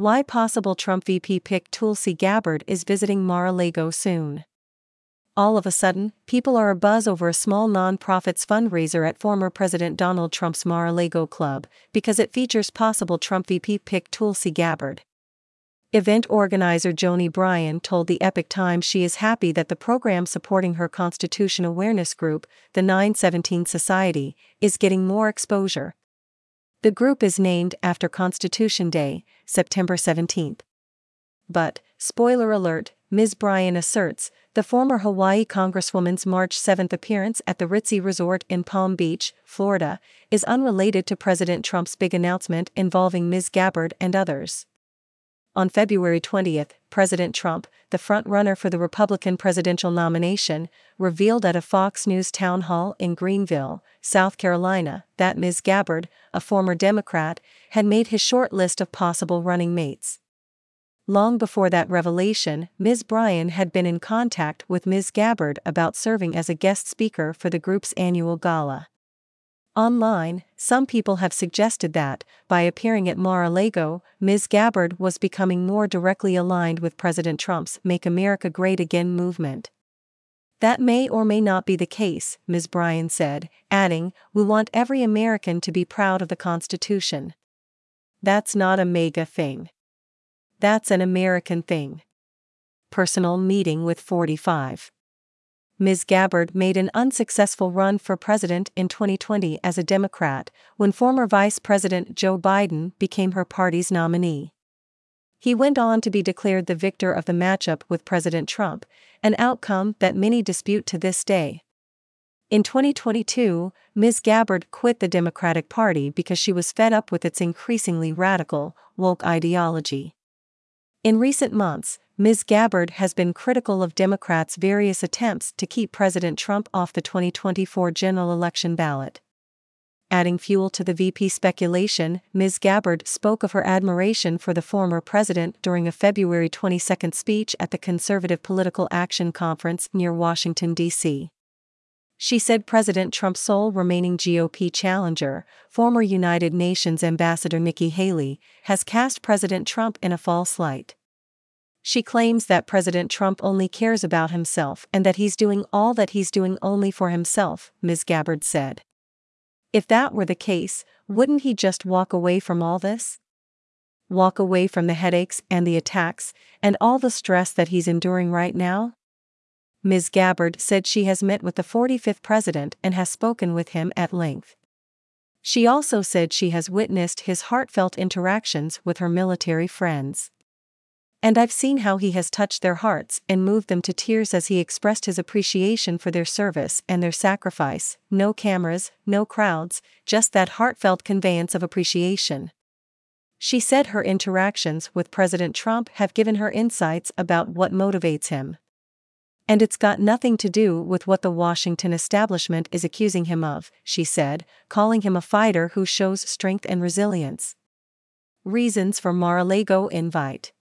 why possible Trump VP pick Tulsi Gabbard is visiting Mar-a-Lago soon. All of a sudden, people are abuzz over a small non-profits fundraiser at former President Donald Trump's Mar-a-Lago club because it features possible Trump VP pick Tulsi Gabbard. Event organizer Joni Bryan told the Epoch Times she is happy that the program supporting her Constitution awareness group, the 917 Society, is getting more exposure. The group is named after Constitution Day, September 17. But, spoiler alert, Ms. Bryan asserts, the former Hawaii Congresswoman's March 7 appearance at the Ritzy Resort in Palm Beach, Florida, is unrelated to President Trump's big announcement involving Ms. Gabbard and others. On February 20, President Trump, the frontrunner for the Republican presidential nomination, revealed at a Fox News town hall in Greenville, South Carolina, that Ms. Gabbard, a former Democrat, had made his short list of possible running mates. Long before that revelation, Ms. Bryan had been in contact with Ms. Gabbard about serving as a guest speaker for the group's annual gala. Online, some people have suggested that, by appearing at Mar-a-Lago, Ms. Gabbard was becoming more directly aligned with President Trump's Make America Great Again movement. That may or may not be the case, Ms. Bryan said, adding, We want every American to be proud of the Constitution. That's not a MAGA thing. That's an American thing. Personal meeting with 45. Ms. Gabbard made an unsuccessful run for president in 2020 as a Democrat when former Vice President Joe Biden became her party's nominee. He went on to be declared the victor of the matchup with President Trump, an outcome that many dispute to this day. In 2022, Ms. Gabbard quit the Democratic Party because she was fed up with its increasingly radical, woke ideology. In recent months, Ms. Gabbard has been critical of Democrats' various attempts to keep President Trump off the 2024 general election ballot. Adding fuel to the VP speculation, Ms. Gabbard spoke of her admiration for the former president during a February 22 speech at the Conservative Political Action Conference near Washington, D.C. She said President Trump's sole remaining GOP challenger, former United Nations Ambassador Nikki Haley, has cast President Trump in a false light. She claims that President Trump only cares about himself and that he's doing all that he's doing only for himself, Ms. Gabbard said. If that were the case, wouldn't he just walk away from all this? Walk away from the headaches and the attacks and all the stress that he's enduring right now? Ms. Gabbard said she has met with the 45th president and has spoken with him at length. She also said she has witnessed his heartfelt interactions with her military friends. And I've seen how he has touched their hearts and moved them to tears as he expressed his appreciation for their service and their sacrifice. No cameras, no crowds, just that heartfelt conveyance of appreciation. She said her interactions with President Trump have given her insights about what motivates him. And it's got nothing to do with what the Washington establishment is accusing him of, she said, calling him a fighter who shows strength and resilience. Reasons for Mar-a-Lago invite.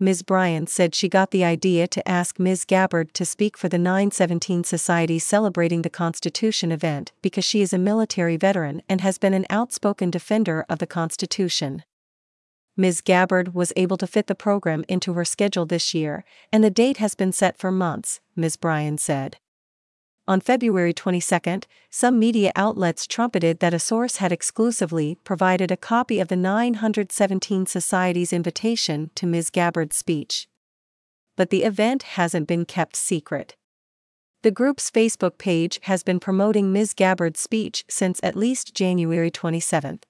Ms. Bryan said she got the idea to ask Ms. Gabbard to speak for the 917 Society celebrating the Constitution event because she is a military veteran and has been an outspoken defender of the Constitution. Ms. Gabbard was able to fit the program into her schedule this year, and the date has been set for months, Ms. Bryan said. On February 22, some media outlets trumpeted that a source had exclusively provided a copy of the 917 Society's invitation to Ms. Gabbard's speech. But the event hasn't been kept secret. The group's Facebook page has been promoting Ms. Gabbard's speech since at least January 27.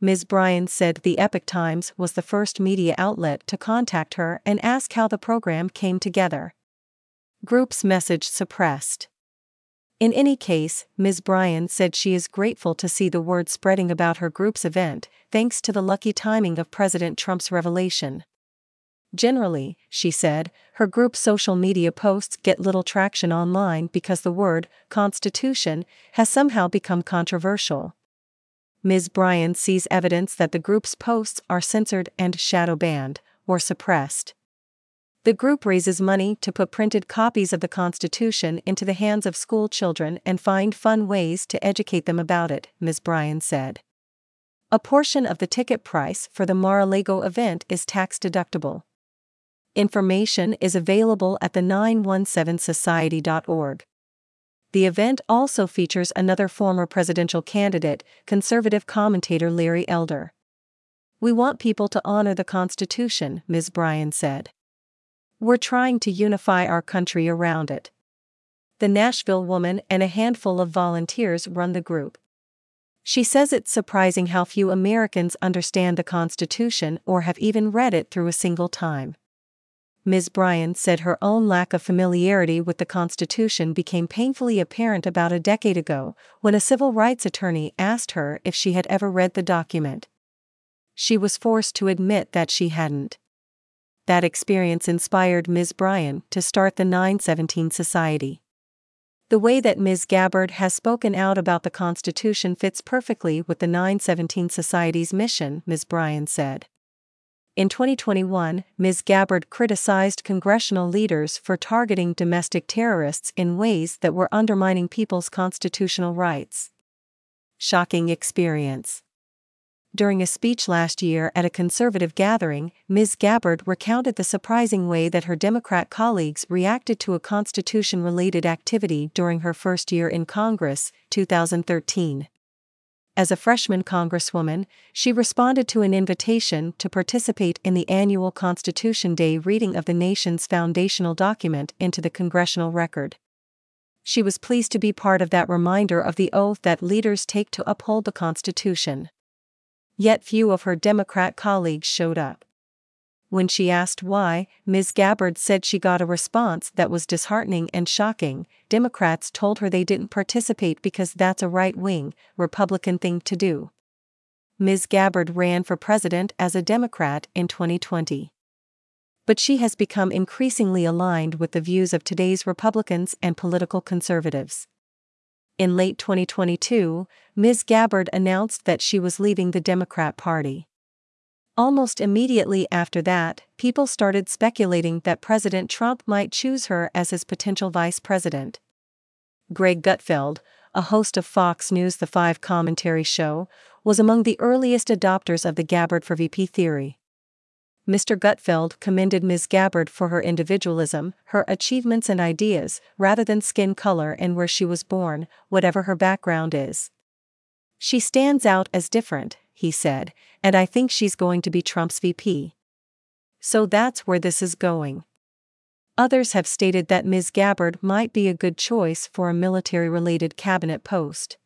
Ms. Bryan said the Epoch Times was the first media outlet to contact her and ask how the program came together. Group's message suppressed. In any case, Ms. Bryan said she is grateful to see the word spreading about her group's event, thanks to the lucky timing of President Trump's revelation. Generally, she said, her group's social media posts get little traction online because the word, Constitution, has somehow become controversial. Ms. Bryan sees evidence that the group's posts are censored and shadow banned, or suppressed. The group raises money to put printed copies of the Constitution into the hands of school children and find fun ways to educate them about it, Ms. Bryan said. A portion of the ticket price for the Mar-a-Lago event is tax deductible. Information is available at the 917society.org. The event also features another former presidential candidate, conservative commentator Larry Elder. We want people to honor the Constitution, Ms. Bryan said. We're trying to unify our country around it. The Nashville woman and a handful of volunteers run the group. She says it's surprising how few Americans understand the Constitution or have even read it through a single time. Ms. Bryan said her own lack of familiarity with the Constitution became painfully apparent about a decade ago when a civil rights attorney asked her if she had ever read the document. She was forced to admit that she hadn't. That experience inspired Ms. Bryan to start the 917 Society. The way that Ms. Gabbard has spoken out about the Constitution fits perfectly with the 917 Society's mission, Ms. Bryan said. In 2021, Ms. Gabbard criticized congressional leaders for targeting domestic terrorists in ways that were undermining people's constitutional rights. Shocking experience. During a speech last year at a conservative gathering, Ms. Gabbard recounted the surprising way that her Democrat colleagues reacted to a Constitution related activity during her first year in Congress, 2013. As a freshman Congresswoman, she responded to an invitation to participate in the annual Constitution Day reading of the nation's foundational document into the congressional record. She was pleased to be part of that reminder of the oath that leaders take to uphold the Constitution. Yet few of her Democrat colleagues showed up. When she asked why, Ms. Gabbard said she got a response that was disheartening and shocking. Democrats told her they didn't participate because that's a right wing, Republican thing to do. Ms. Gabbard ran for president as a Democrat in 2020. But she has become increasingly aligned with the views of today's Republicans and political conservatives. In late 2022, Ms. Gabbard announced that she was leaving the Democrat Party. Almost immediately after that, people started speculating that President Trump might choose her as his potential vice president. Greg Gutfeld, a host of Fox News The Five commentary show, was among the earliest adopters of the Gabbard for VP theory. Mr. Gutfeld commended Ms. Gabbard for her individualism, her achievements and ideas, rather than skin color and where she was born, whatever her background is. She stands out as different, he said, and I think she's going to be Trump's VP. So that's where this is going. Others have stated that Ms. Gabbard might be a good choice for a military related cabinet post.